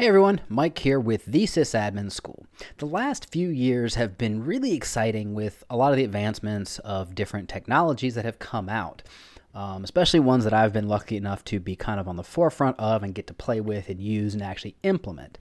Hey everyone, Mike here with the Sysadmin School. The last few years have been really exciting with a lot of the advancements of different technologies that have come out, um, especially ones that I've been lucky enough to be kind of on the forefront of and get to play with and use and actually implement.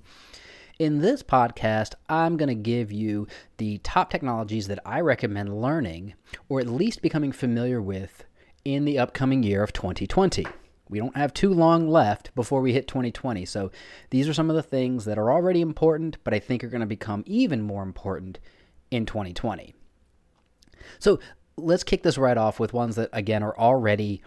In this podcast, I'm going to give you the top technologies that I recommend learning or at least becoming familiar with in the upcoming year of 2020. We don't have too long left before we hit 2020. So these are some of the things that are already important, but I think are going to become even more important in 2020. So let's kick this right off with ones that, again, are already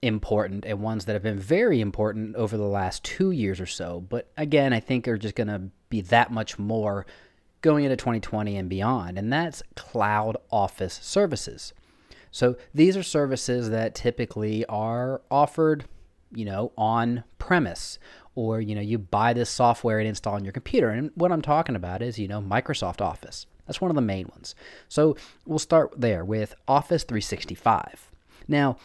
important and ones that have been very important over the last two years or so. But again, I think are just going to be that much more going into 2020 and beyond. And that's cloud office services. So these are services that typically are offered you know, on premise or, you know, you buy this software and install on your computer. And what I'm talking about is, you know, Microsoft Office. That's one of the main ones. So we'll start there with Office 365. Now,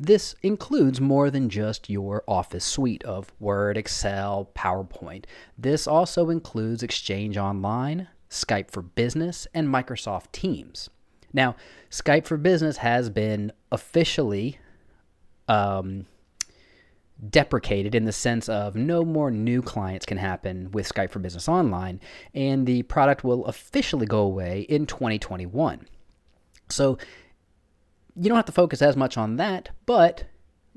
this includes more than just your Office suite of Word, Excel, PowerPoint. This also includes Exchange Online, Skype for Business, and Microsoft Teams. Now, Skype for Business has been officially um, deprecated in the sense of no more new clients can happen with Skype for Business Online, and the product will officially go away in 2021. So you don't have to focus as much on that, but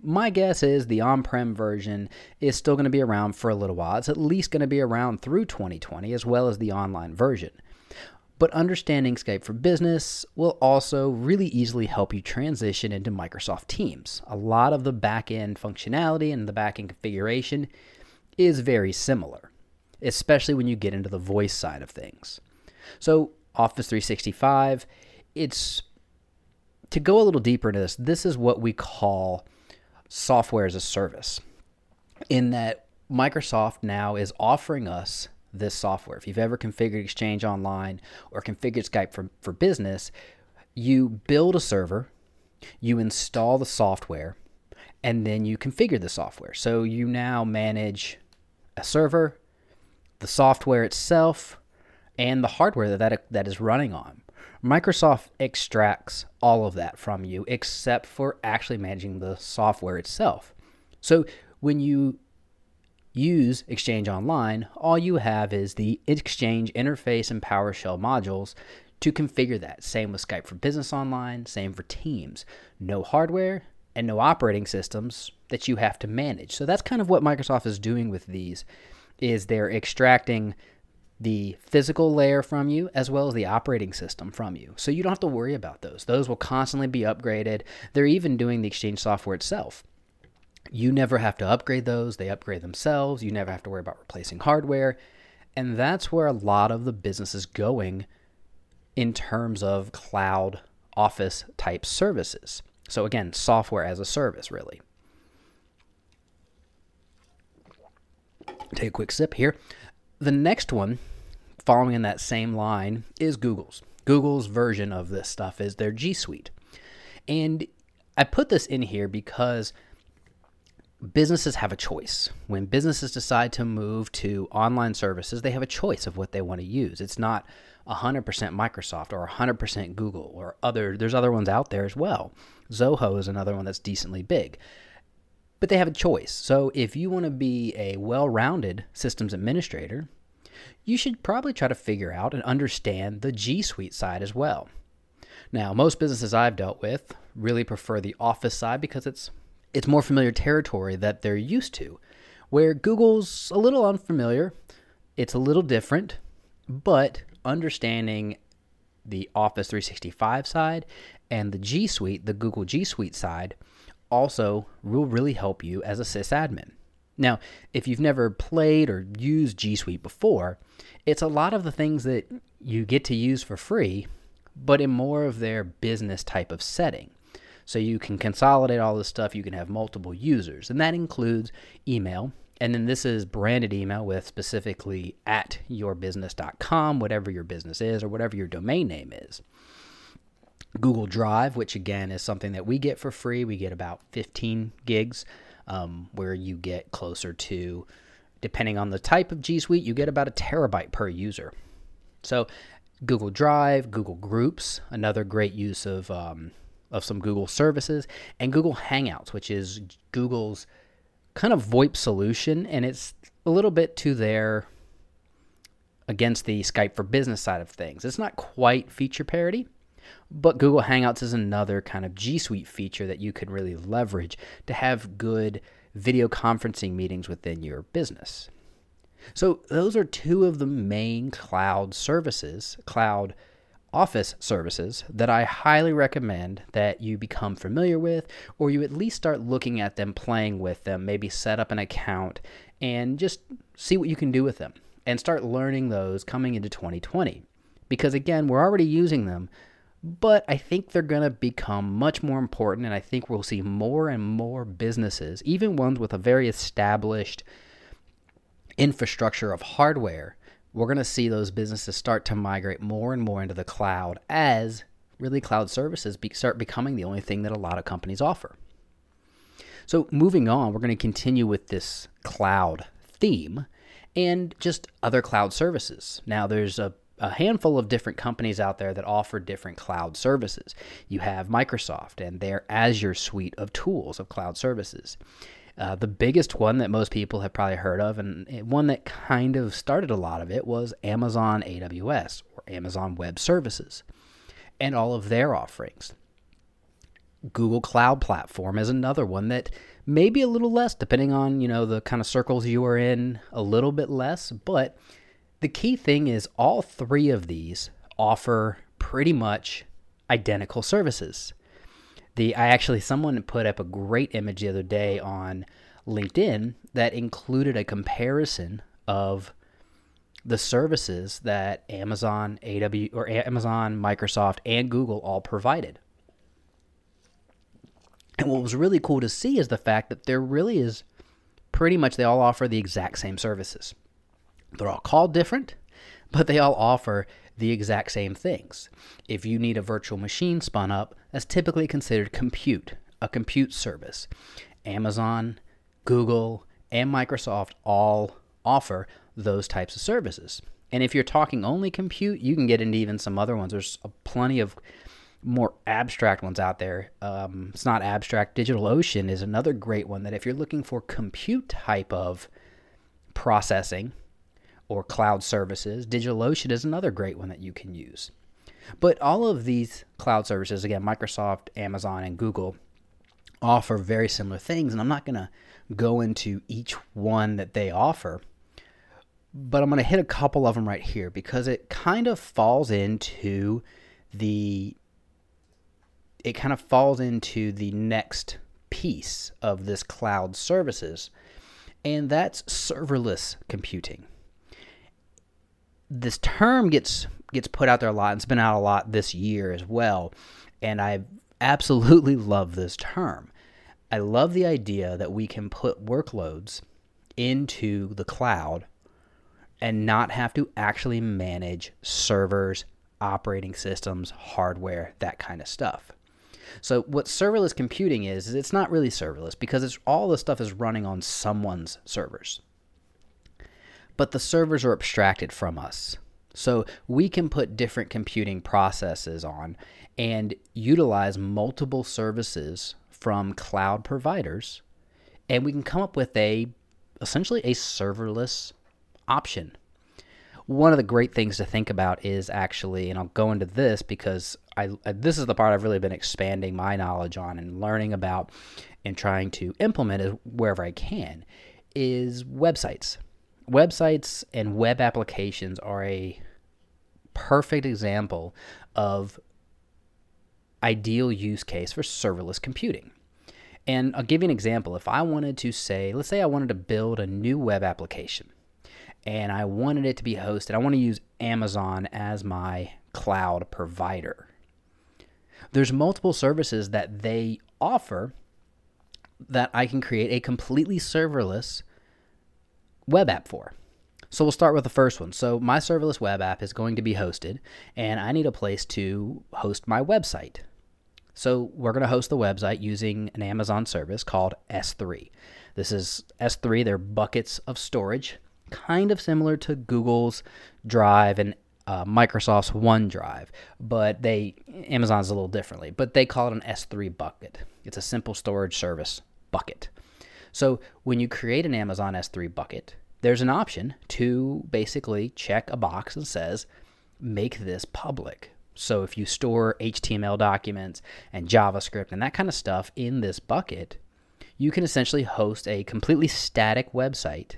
my guess is the on prem version is still going to be around for a little while. It's at least going to be around through 2020 as well as the online version. But understanding Skype for Business will also really easily help you transition into Microsoft Teams. A lot of the back end functionality and the back end configuration is very similar, especially when you get into the voice side of things. So, Office 365, it's to go a little deeper into this, this is what we call software as a service, in that Microsoft now is offering us this software. If you've ever configured Exchange Online or configured Skype for, for business, you build a server, you install the software, and then you configure the software. So you now manage a server, the software itself, and the hardware that, that that is running on. Microsoft extracts all of that from you except for actually managing the software itself. So when you use Exchange Online, all you have is the Exchange interface and PowerShell modules to configure that. Same with Skype for Business Online, same for Teams. No hardware and no operating systems that you have to manage. So that's kind of what Microsoft is doing with these is they're extracting the physical layer from you as well as the operating system from you. So you don't have to worry about those. Those will constantly be upgraded. They're even doing the Exchange software itself. You never have to upgrade those, they upgrade themselves. You never have to worry about replacing hardware. And that's where a lot of the business is going in terms of cloud office type services. So, again, software as a service, really. Take a quick sip here. The next one, following in that same line, is Google's. Google's version of this stuff is their G Suite. And I put this in here because businesses have a choice. When businesses decide to move to online services, they have a choice of what they want to use. It's not 100% Microsoft or 100% Google or other there's other ones out there as well. Zoho is another one that's decently big. But they have a choice. So if you want to be a well-rounded systems administrator, you should probably try to figure out and understand the G Suite side as well. Now, most businesses I've dealt with really prefer the Office side because it's it's more familiar territory that they're used to. Where Google's a little unfamiliar, it's a little different, but understanding the Office 365 side and the G Suite, the Google G Suite side, also will really help you as a sysadmin. Now, if you've never played or used G Suite before, it's a lot of the things that you get to use for free, but in more of their business type of setting. So you can consolidate all this stuff. You can have multiple users, and that includes email. And then this is branded email with specifically at yourbusiness.com, whatever your business is or whatever your domain name is. Google Drive, which again is something that we get for free. We get about 15 gigs, um, where you get closer to, depending on the type of G Suite, you get about a terabyte per user. So, Google Drive, Google Groups, another great use of um, of some Google services, and Google Hangouts, which is Google's kind of VoIP solution, and it's a little bit to their against the Skype for Business side of things. It's not quite feature parity, but Google Hangouts is another kind of G Suite feature that you can really leverage to have good video conferencing meetings within your business. So, those are two of the main cloud services, cloud office services that I highly recommend that you become familiar with, or you at least start looking at them, playing with them, maybe set up an account and just see what you can do with them and start learning those coming into 2020. Because again, we're already using them, but I think they're going to become much more important, and I think we'll see more and more businesses, even ones with a very established infrastructure of hardware we're going to see those businesses start to migrate more and more into the cloud as really cloud services be, start becoming the only thing that a lot of companies offer. So, moving on, we're going to continue with this cloud theme and just other cloud services. Now, there's a, a handful of different companies out there that offer different cloud services. You have Microsoft and their Azure suite of tools of cloud services. Uh, the biggest one that most people have probably heard of, and one that kind of started a lot of it, was Amazon AWS or Amazon Web Services and all of their offerings. Google Cloud Platform is another one that maybe a little less, depending on you know the kind of circles you are in, a little bit less. But the key thing is all three of these offer pretty much identical services. The I actually someone put up a great image the other day on LinkedIn that included a comparison of the services that Amazon, AW or Amazon, Microsoft, and Google all provided. And what was really cool to see is the fact that there really is pretty much they all offer the exact same services. They're all called different, but they all offer the exact same things. If you need a virtual machine spun up, that's typically considered compute, a compute service. Amazon, Google, and Microsoft all offer those types of services. And if you're talking only compute, you can get into even some other ones. There's plenty of more abstract ones out there. Um, it's not abstract. DigitalOcean is another great one that if you're looking for compute type of processing, or cloud services. DigitalOcean is another great one that you can use. But all of these cloud services, again, Microsoft, Amazon, and Google, offer very similar things. And I'm not going to go into each one that they offer, but I'm going to hit a couple of them right here because it kind of falls into the it kind of falls into the next piece of this cloud services and that's serverless computing this term gets gets put out there a lot and it's been out a lot this year as well. And i absolutely love this term. I love the idea that we can put workloads into the cloud and not have to actually manage servers operating systems hardware that kind of stuff. So what serverless computing is is it's not really serverless because it's all the stuff is running on someone's servers but the servers are abstracted from us. So we can put different computing processes on and utilize multiple services from cloud providers and we can come up with a essentially a serverless option. One of the great things to think about is actually, and I'll go into this because I, this is the part I've really been expanding my knowledge on and learning about and trying to implement wherever I can, is websites websites and web applications are a perfect example of ideal use case for serverless computing. And I'll give you an example. If I wanted to say, let's say I wanted to build a new web application and I wanted it to be hosted, I want to use Amazon as my cloud provider. There's multiple services that they offer that I can create a completely serverless web app for. So we'll start with the first one. So my serverless web app is going to be hosted, and I need a place to host my website. So we're going to host the website using an Amazon service called S3. This is S3, they're buckets of storage, kind of similar to Google's Drive and uh, Microsoft's OneDrive, but they Amazon's a little differently. But they call it an S3 bucket. It's a simple storage service bucket. So when you create an Amazon S3 bucket, there's an option to basically check a box and says, make this public. So if you store HTML documents and JavaScript and that kind of stuff in this bucket, you can essentially host a completely static website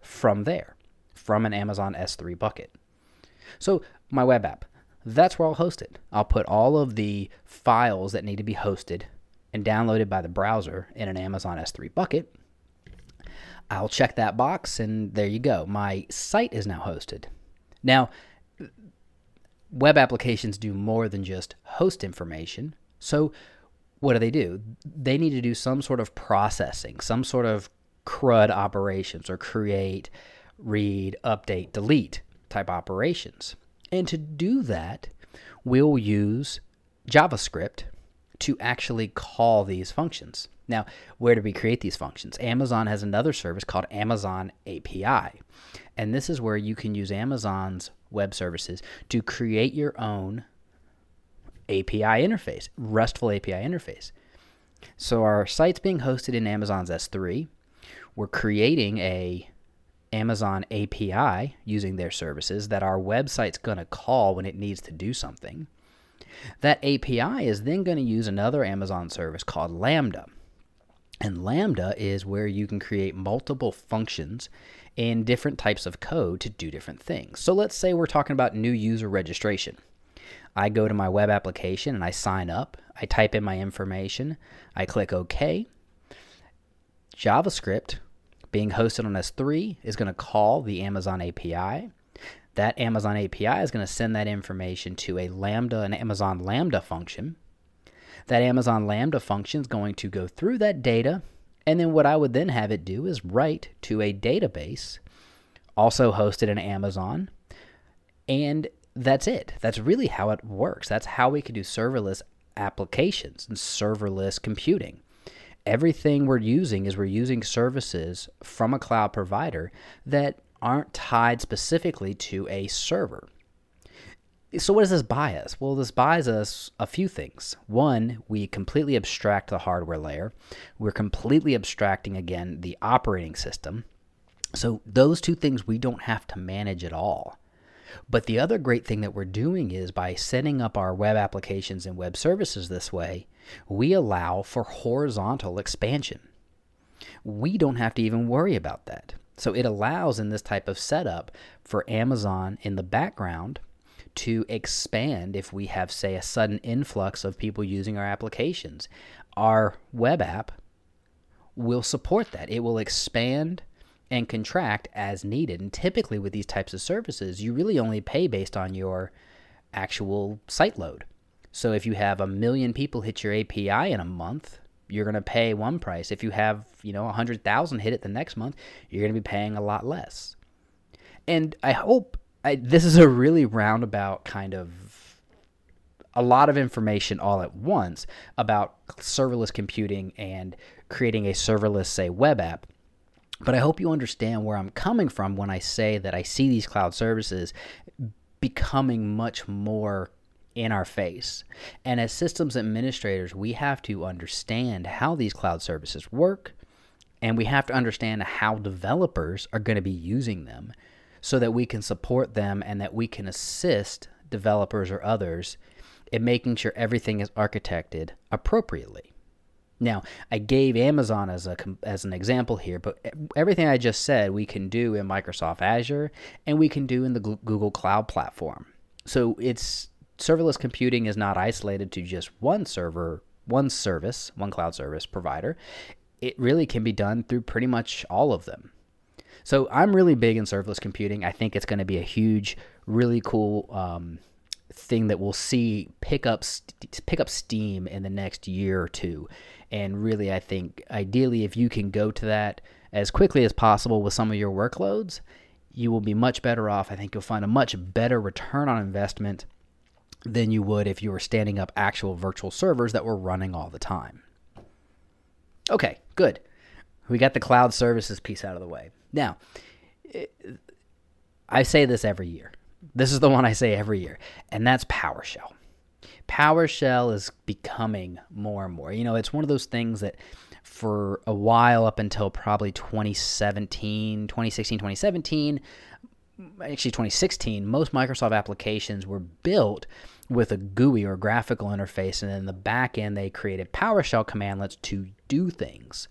from there, from an Amazon S3 bucket. So my web app, that's where I'll host it. I'll put all of the files that need to be hosted and downloaded by the browser in an Amazon S3 bucket I'll check that box, and there you go. My site is now hosted. Now, web applications do more than just host information. So, what do they do? They need to do some sort of processing, some sort of CRUD operations, or create, read, update, delete type operations. And to do that, we'll use JavaScript to actually call these functions. Now, where do we create these functions? Amazon has another service called Amazon API. And this is where you can use Amazon's web services to create your own API interface, RESTful API interface. So our site's being hosted in Amazon's S3. We're creating a Amazon API using their services that our website's going to call when it needs to do something. That API is then going to use another Amazon service called Lambda. And Lambda is where you can create multiple functions in different types of code to do different things. So let's say we're talking about new user registration. I go to my web application and I sign up. I type in my information. I click OK. JavaScript, being hosted on S3, is going to call the Amazon API. That Amazon API is going to send that information to a Lambda, an Amazon Lambda function that Amazon Lambda function is going to go through that data. And then what I would then have it do is write to a database, also hosted in Amazon. And that's it. That's really how it works. That's how we can do serverless applications and serverless computing. Everything we're using is we're using services from a cloud provider that aren't tied specifically to a server. So, what does this buy us? Well, this buys us a few things. One, we completely abstract the hardware layer. We're completely abstracting, again, the operating system. So, those two things we don't have to manage at all. But the other great thing that we're doing is by setting up our web applications and web services this way, we allow for horizontal expansion. We don't have to even worry about that. So, it allows in this type of setup for Amazon in the background to expand if we have, say, a sudden influx of people using our applications. Our web app will support that. It will expand and contract as needed. And typically, with these types of services, you really only pay based on your actual site load. So if you have a million people hit your API in a month, you're going to pay one price. If you have, you know, 100,000 hit it the next month, you're going to be paying a lot less. And I hope I, this is a really roundabout kind of a lot of information all at once about serverless computing and creating a serverless, say, web app. But I hope you understand where I'm coming from when I say that I see these cloud services becoming much more in our face. And as systems administrators, we have to understand how these cloud services work, and we have to understand how developers are going to be using them so that we can support them and that we can assist developers or others in making sure everything is architected appropriately. Now, I gave Amazon as a as an example here, but everything I just said we can do in Microsoft Azure and we can do in the Google Cloud platform. So it's serverless computing is not isolated to just one server, one service, one cloud service provider. It really can be done through pretty much all of them. So I'm really big in serverless computing. I think it's going to be a huge, really cool um, thing that we'll see pick up st- pick up steam in the next year or two. And really, I think ideally, if you can go to that as quickly as possible with some of your workloads, you will be much better off. I think you'll find a much better return on investment than you would if you were standing up actual virtual servers that were running all the time. Okay, good. We got the cloud services piece out of the way. Now, I say this every year. This is the one I say every year, and that's PowerShell. PowerShell is becoming more and more. You know, it's one of those things that for a while up until probably 2017, 2016, 2017, actually 2016, most Microsoft applications were built with a GUI or graphical interface, and in the back end, they created PowerShell commandlets to do things.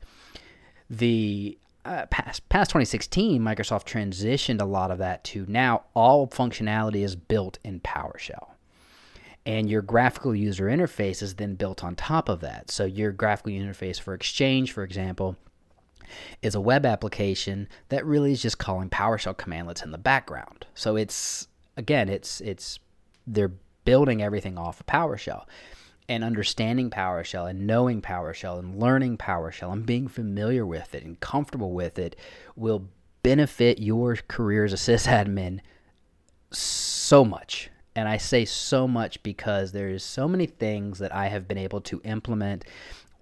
The uh, past past 2016, Microsoft transitioned a lot of that to now all functionality is built in PowerShell. And your graphical user interface is then built on top of that. So your graphical interface for Exchange, for example, is a web application that really is just calling PowerShell commandlets in the background. So it's again, it's it's they're building everything off of PowerShell and understanding PowerShell and knowing PowerShell and learning PowerShell and being familiar with it and comfortable with it will benefit your career as a sysadmin so much. And I say so much because there's so many things that I have been able to implement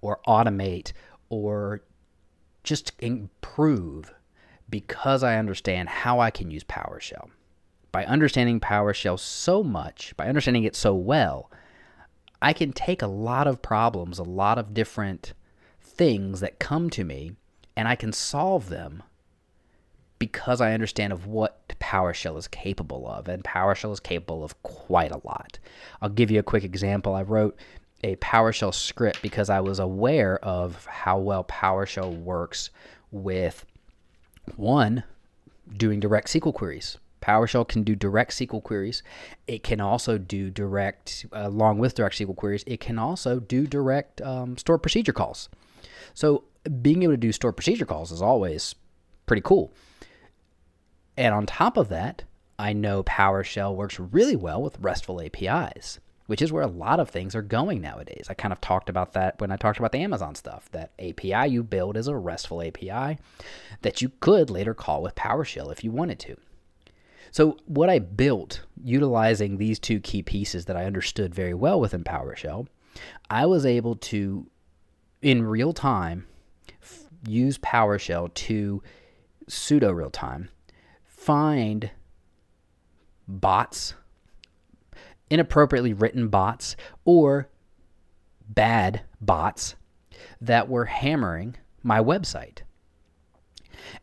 or automate or just improve because I understand how I can use PowerShell. By understanding PowerShell so much, by understanding it so well, I can take a lot of problems, a lot of different things that come to me, and I can solve them because I understand of what PowerShell is capable of, and PowerShell is capable of quite a lot. I'll give you a quick example. I wrote a PowerShell script because I was aware of how well PowerShell works with one doing direct SQL queries. PowerShell can do direct SQL queries. It can also do direct, along with direct SQL queries, it can also do direct um, store procedure calls. So being able to do store procedure calls is always pretty cool. And on top of that, I know PowerShell works really well with RESTful APIs, which is where a lot of things are going nowadays. I kind of talked about that when I talked about the Amazon stuff. That API you build is a RESTful API that you could later call with PowerShell if you wanted to. So, what I built utilizing these two key pieces that I understood very well within PowerShell, I was able to, in real time, f- use PowerShell to pseudo real time find bots, inappropriately written bots, or bad bots that were hammering my website.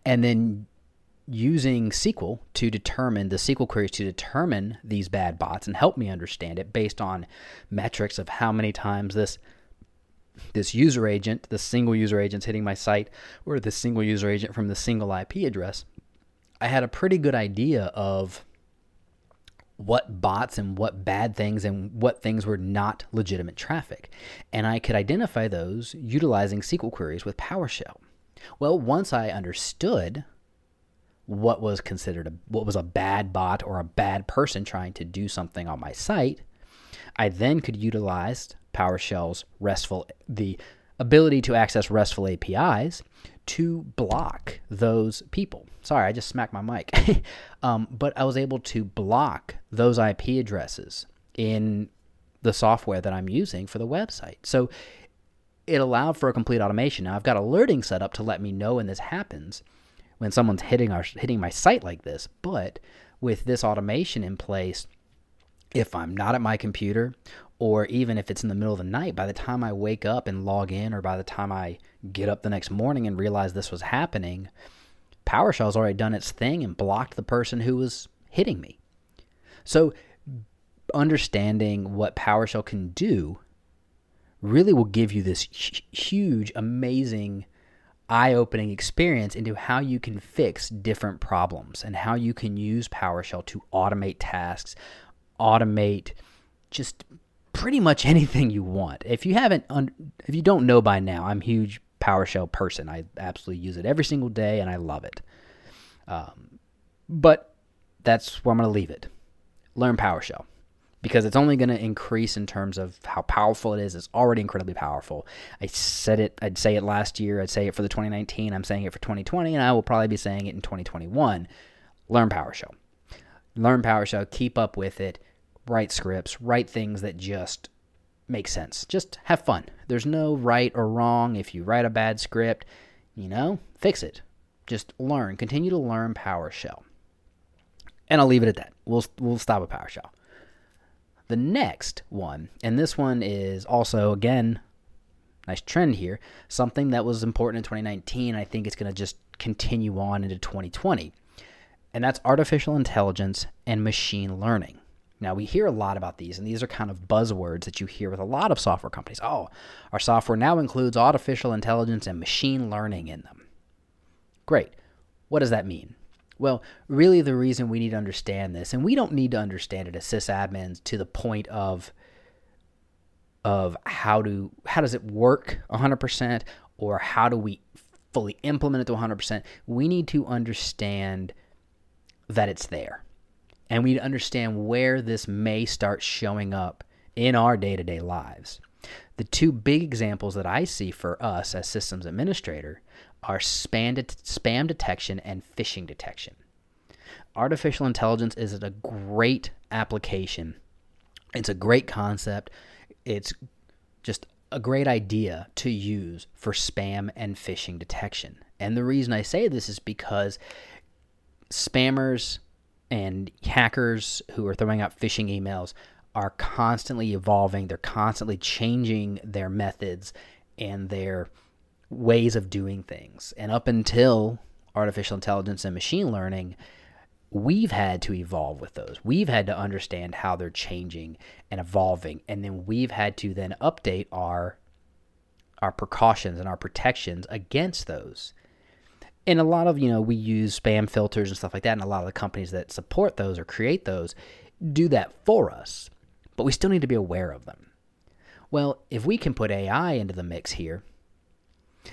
And then using SQL to determine the SQL queries to determine these bad bots and help me understand it based on metrics of how many times this this user agent, the single user agent's hitting my site, or the single user agent from the single IP address. I had a pretty good idea of what bots and what bad things and what things were not legitimate traffic. And I could identify those utilizing SQL queries with PowerShell. Well, once I understood what was considered a what was a bad bot or a bad person trying to do something on my site, I then could utilize PowerShell's RESTful the ability to access RESTful APIs to block those people. Sorry, I just smacked my mic. um, but I was able to block those IP addresses in the software that I'm using for the website. So it allowed for a complete automation. Now I've got alerting set up to let me know when this happens when someone's hitting our hitting my site like this. But with this automation in place, if I'm not at my computer, or even if it's in the middle of the night, by the time I wake up and log in, or by the time I get up the next morning and realize this was happening, PowerShell's already done its thing and blocked the person who was hitting me. So, understanding what PowerShell can do really will give you this huge, amazing eye opening experience into how you can fix different problems and how you can use PowerShell to automate tasks, automate just pretty much anything you want. If you haven't, if you don't know by now, I'm a huge PowerShell person. I absolutely use it every single day and I love it. Um, but that's where I'm going to leave it. Learn PowerShell because it's only going to increase in terms of how powerful it is. It's already incredibly powerful. I said it, I'd say it last year, I'd say it for the 2019, I'm saying it for 2020, and I will probably be saying it in 2021. learn PowerShell. Learn PowerShell, keep up with it, write scripts, write things that just make sense. Just have fun. There's no right or wrong. If you write a bad script, you know, fix it. Just learn. Continue to learn PowerShell. And I'll leave it at that. We'll we'll stop with PowerShell. The next one, and this one is also again nice trend here, something that was important in 2019. I think it's going to just continue on into 2020. And that's artificial intelligence and machine learning. Now, we hear a lot about these, and these are kind of buzzwords that you hear with a lot of software companies. Oh, our software now includes artificial intelligence and machine learning in them. Great. What does that mean? Well, really, the reason we need to understand this, and we don't need to understand it as sysadmins to the point of of how do how does it work 100% or how do we fully implement it to 100%. We need to understand that it's there. And we need to understand where this may start showing up in our day-to-day lives. The two big examples that I see for us as systems administrator are spam, det- spam detection and phishing detection. Artificial intelligence is a great application. It's a great concept. It's just a great idea to use for spam and phishing detection. And the reason I say this is because spammers and hackers who are throwing out phishing emails are constantly evolving, they're constantly changing their methods and their ways of doing things. And up until artificial intelligence and machine learning, we've had to evolve with those. We've had to understand how they're changing and evolving, and then we've had to then update our our precautions and our protections against those. And a lot of, you know, we use spam filters and stuff like that, and a lot of the companies that support those or create those do that for us. But we still need to be aware of them. Well, if we can put AI into the mix here,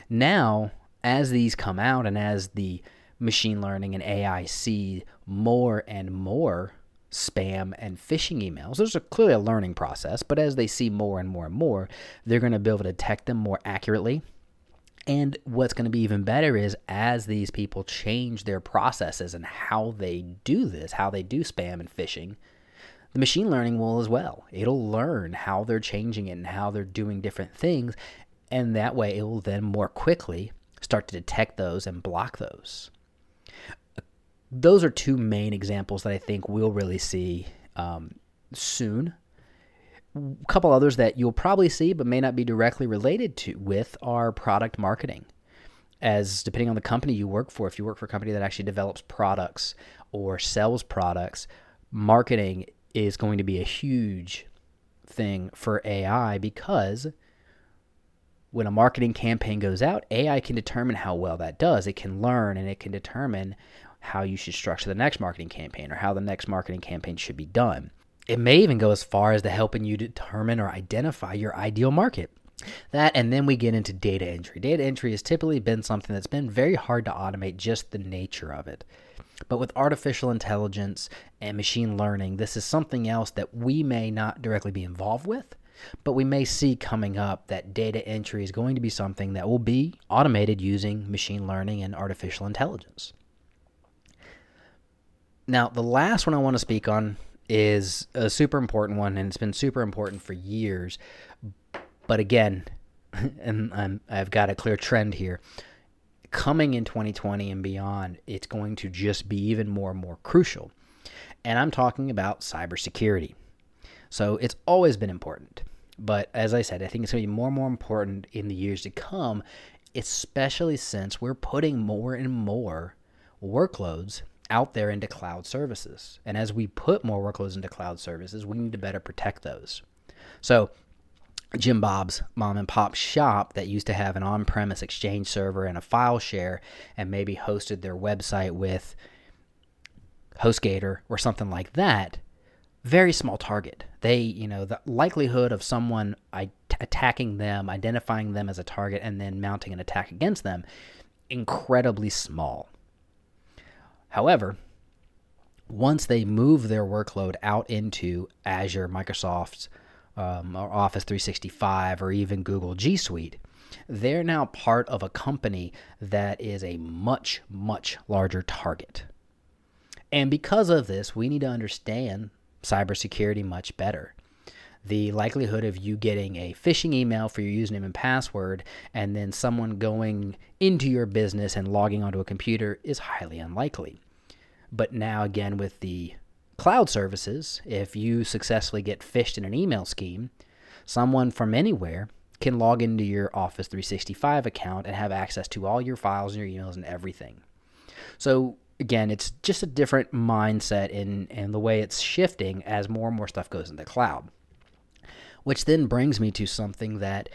now as these come out and as the machine learning and AI see more and more spam and phishing emails. There's a, clearly a learning process, but as they see more and more and more, they're going to be able to detect them more accurately. And what's going to be even better is as these people change their processes and how they do this, how they do spam and phishing, the machine learning will as well. It'll learn how they're changing it and how they're doing different things. And that way, it will then more quickly start to detect those and block those those are two main examples that I think we'll really see um, soon. A couple others that you'll probably see but may not be directly related to with are product marketing. As depending on the company you work for, if you work for a company that actually develops products or sells products, marketing is going to be a huge thing for AI because when a marketing campaign goes out, AI can determine how well that does. It can learn and it can determine how you should structure the next marketing campaign or how the next marketing campaign should be done. It may even go as far as to helping you determine or identify your ideal market. That, and then we get into data entry. Data entry has typically been something that's been very hard to automate, just the nature of it. But with artificial intelligence and machine learning, this is something else that we may not directly be involved with, but we may see coming up that data entry is going to be something that will be automated using machine learning and artificial intelligence. Now, the last one I want to speak on is a super important one, and it's been super important for years. But again, and I'm, I've got a clear trend here. Coming in 2020 and beyond, it's going to just be even more and more crucial. And I'm talking about cybersecurity. So it's always been important. But as I said, I think it's going to be more and more important in the years to come, especially since we're putting more and more workloads out there into cloud services. And as we put more workloads into cloud services, we need to better protect those. So, Jim Bob's mom and pop shop that used to have an on premise exchange server and a file share and maybe hosted their website with HostGator or something like that, very small target. They, you know, the likelihood of someone attacking them, identifying them as a target, and then mounting an attack against them, incredibly small. However, once they move their workload out into Azure, Microsoft's um, or Office 365, or even Google G Suite, they're now part of a company that is a much, much larger target. And because of this, we need to understand cybersecurity much better. The likelihood of you getting a phishing email for your username and password and then someone going into your business and logging onto a computer is highly unlikely. But now, again, with the cloud services, if you successfully get phished in an email scheme, someone from anywhere can log into your Office 365 account and have access to all your files and your emails and everything. So again, it's just a different mindset in and the way it's shifting as more and more stuff goes into the cloud. Which then brings me to something that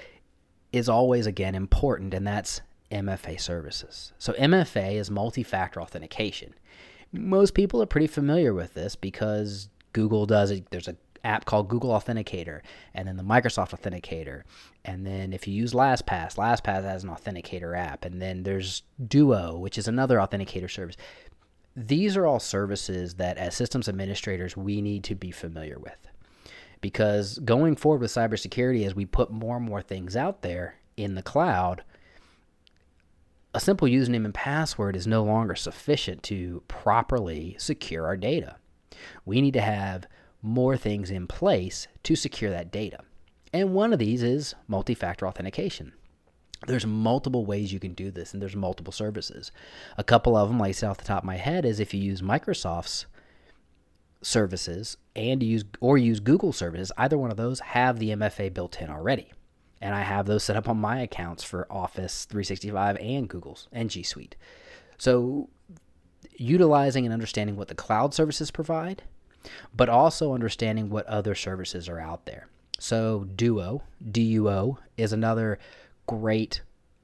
is always again important, and that's MFA services. So MFA is multi-factor authentication. Most people are pretty familiar with this because Google does it. There's a app called Google Authenticator, and then the Microsoft Authenticator. And then if you use LastPass, LastPass has an authenticator app. And then there's Duo, which is another authenticator service. These are all services that, as systems administrators, we need to be familiar with. Because going forward with cybersecurity, as we put more and more things out there in the cloud, a simple username and password is no longer sufficient to properly secure our data. We need to have more things in place to secure that data. And one of these is multi factor authentication. There's multiple ways you can do this, and there's multiple services. A couple of them, like I off the top of my head, is if you use Microsoft's services and use or use Google services, either one of those have the MFA built in already. And I have those set up on my accounts for Office 365 and Google's and G Suite. So utilizing and understanding what the cloud services provide but also understanding what other services are out there. So, Duo, DUO, is another great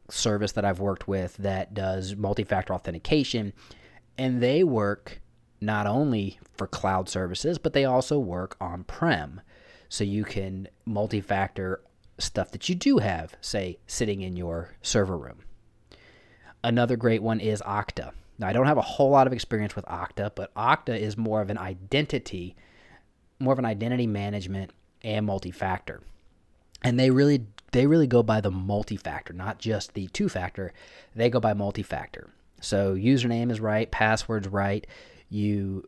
service that I've worked with that does multi factor authentication. And they work not only for cloud services, but they also work on prem. So you can multi factor stuff that you do have, say, sitting in your server room. Another great one is Okta. Now, I don't have a whole lot of experience with Okta, but Okta is more of an identity, more of an identity management and multi-factor. And they really they really go by the multi-factor, not just the two-factor. They go by multi-factor. So username is right, password's right. You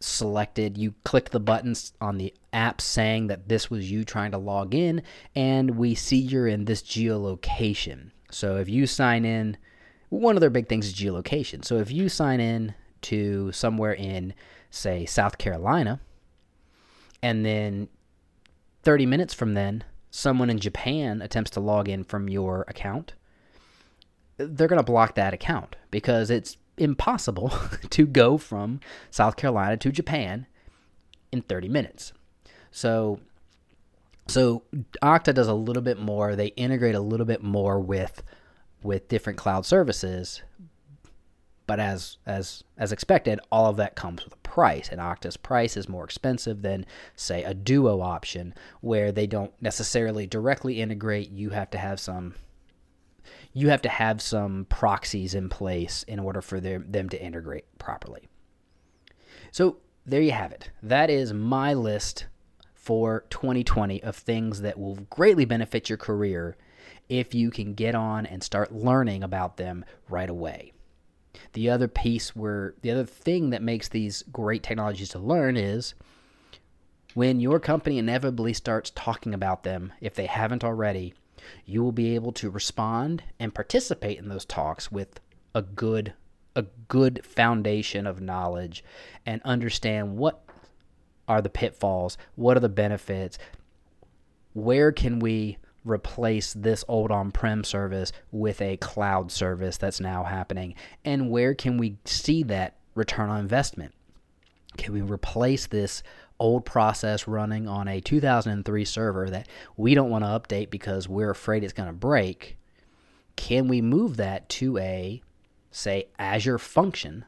selected, you click the buttons on the app saying that this was you trying to log in, and we see you're in this geolocation. So if you sign in one of their big things is geolocation. So if you sign in to somewhere in, say, South Carolina, and then 30 minutes from then, someone in Japan attempts to log in from your account, they're going to block that account because it's impossible to go from South Carolina to Japan in 30 minutes. So so Okta does a little bit more. They integrate a little bit more with with different cloud services. But as as as expected, all of that comes with a price, and Okta's price is more expensive than, say, a Duo option, where they don't necessarily directly integrate. You have to have some you have to have some proxies in place in order for them to integrate properly. So there you have it. That is my list for 2020 of things that will greatly benefit your career if you can get on and start learning about them right away. The other piece where the other thing that makes these great technologies to learn is when your company inevitably starts talking about them, if they haven't already, you will be able to respond and participate in those talks with a good a good foundation of knowledge and understand what are the pitfalls, what are the benefits, where can we replace this old on prem service with a cloud service that's now happening? And where can we see that return on investment? Can we replace this old process running on a 2003 server that we don't want to update because we're afraid it's going to break? Can we move that to a, say, Azure function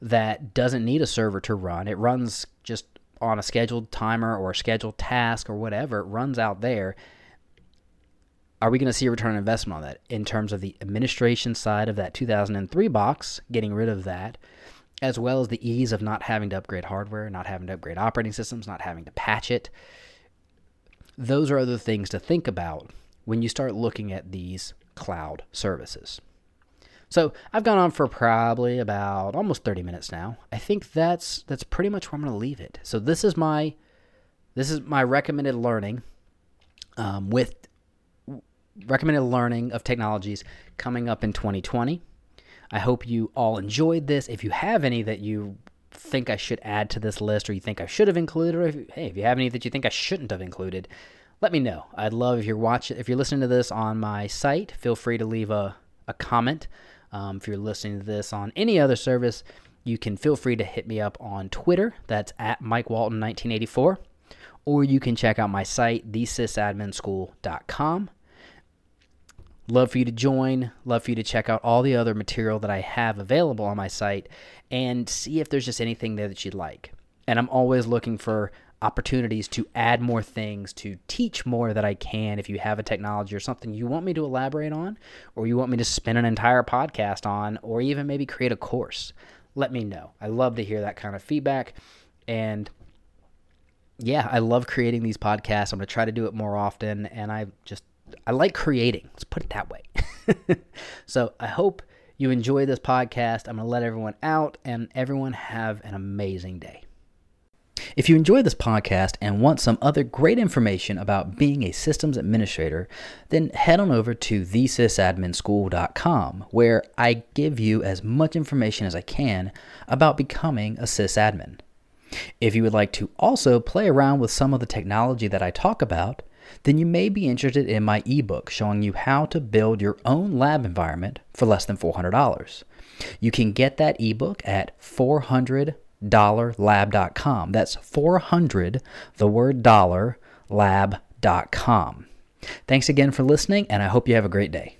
that doesn't need a server to run? It runs just on a scheduled timer or a scheduled task or whatever, it runs out there. Are we going to see a return on investment on that in terms of the administration side of that 2003 box, getting rid of that, as well as the ease of not having to upgrade hardware, not having to upgrade operating systems, not having to patch it? Those are other things to think about when you start looking at these cloud services. So I've gone on for probably about almost 30 minutes now. I think that's that's pretty much where I'm going to leave it. So this is my this is my recommended learning um, with recommended learning of technologies coming up in 2020. I hope you all enjoyed this. If you have any that you think I should add to this list or you think I should have included, or if, hey, if you have any that you think I shouldn't have included, let me know. I'd love if you're watching, if you're listening to this on my site, feel free to leave a, a comment. Um, if you're listening to this on any other service, you can feel free to hit me up on Twitter. That's at Mike Walton 1984. Or you can check out my site, thesysadminschool.com. Love for you to join. Love for you to check out all the other material that I have available on my site and see if there's just anything there that you'd like. And I'm always looking for opportunities to add more things, to teach more that I can. If you have a technology or something you want me to elaborate on, or you want me to spin an entire podcast on, or even maybe create a course, let me know. I love to hear that kind of feedback. And yeah, I love creating these podcasts. I'm going to try to do it more often. And I just I like creating. Let's put it that way. so I hope you enjoy this podcast. I'm going to let everyone out and everyone have an amazing day. If you enjoy this podcast and want some other great information about being a systems administrator, then head on over to thesysadminschool.com where I give you as much information as I can about becoming a sysadmin. If you would like to also play around with some of the technology that I talk about, then you may be interested in my ebook showing you how to build your own lab environment for less than $400. You can get that ebook at 400dollarlab.com. That's 400, the word dollar, lab.com. Thanks again for listening, and I hope you have a great day.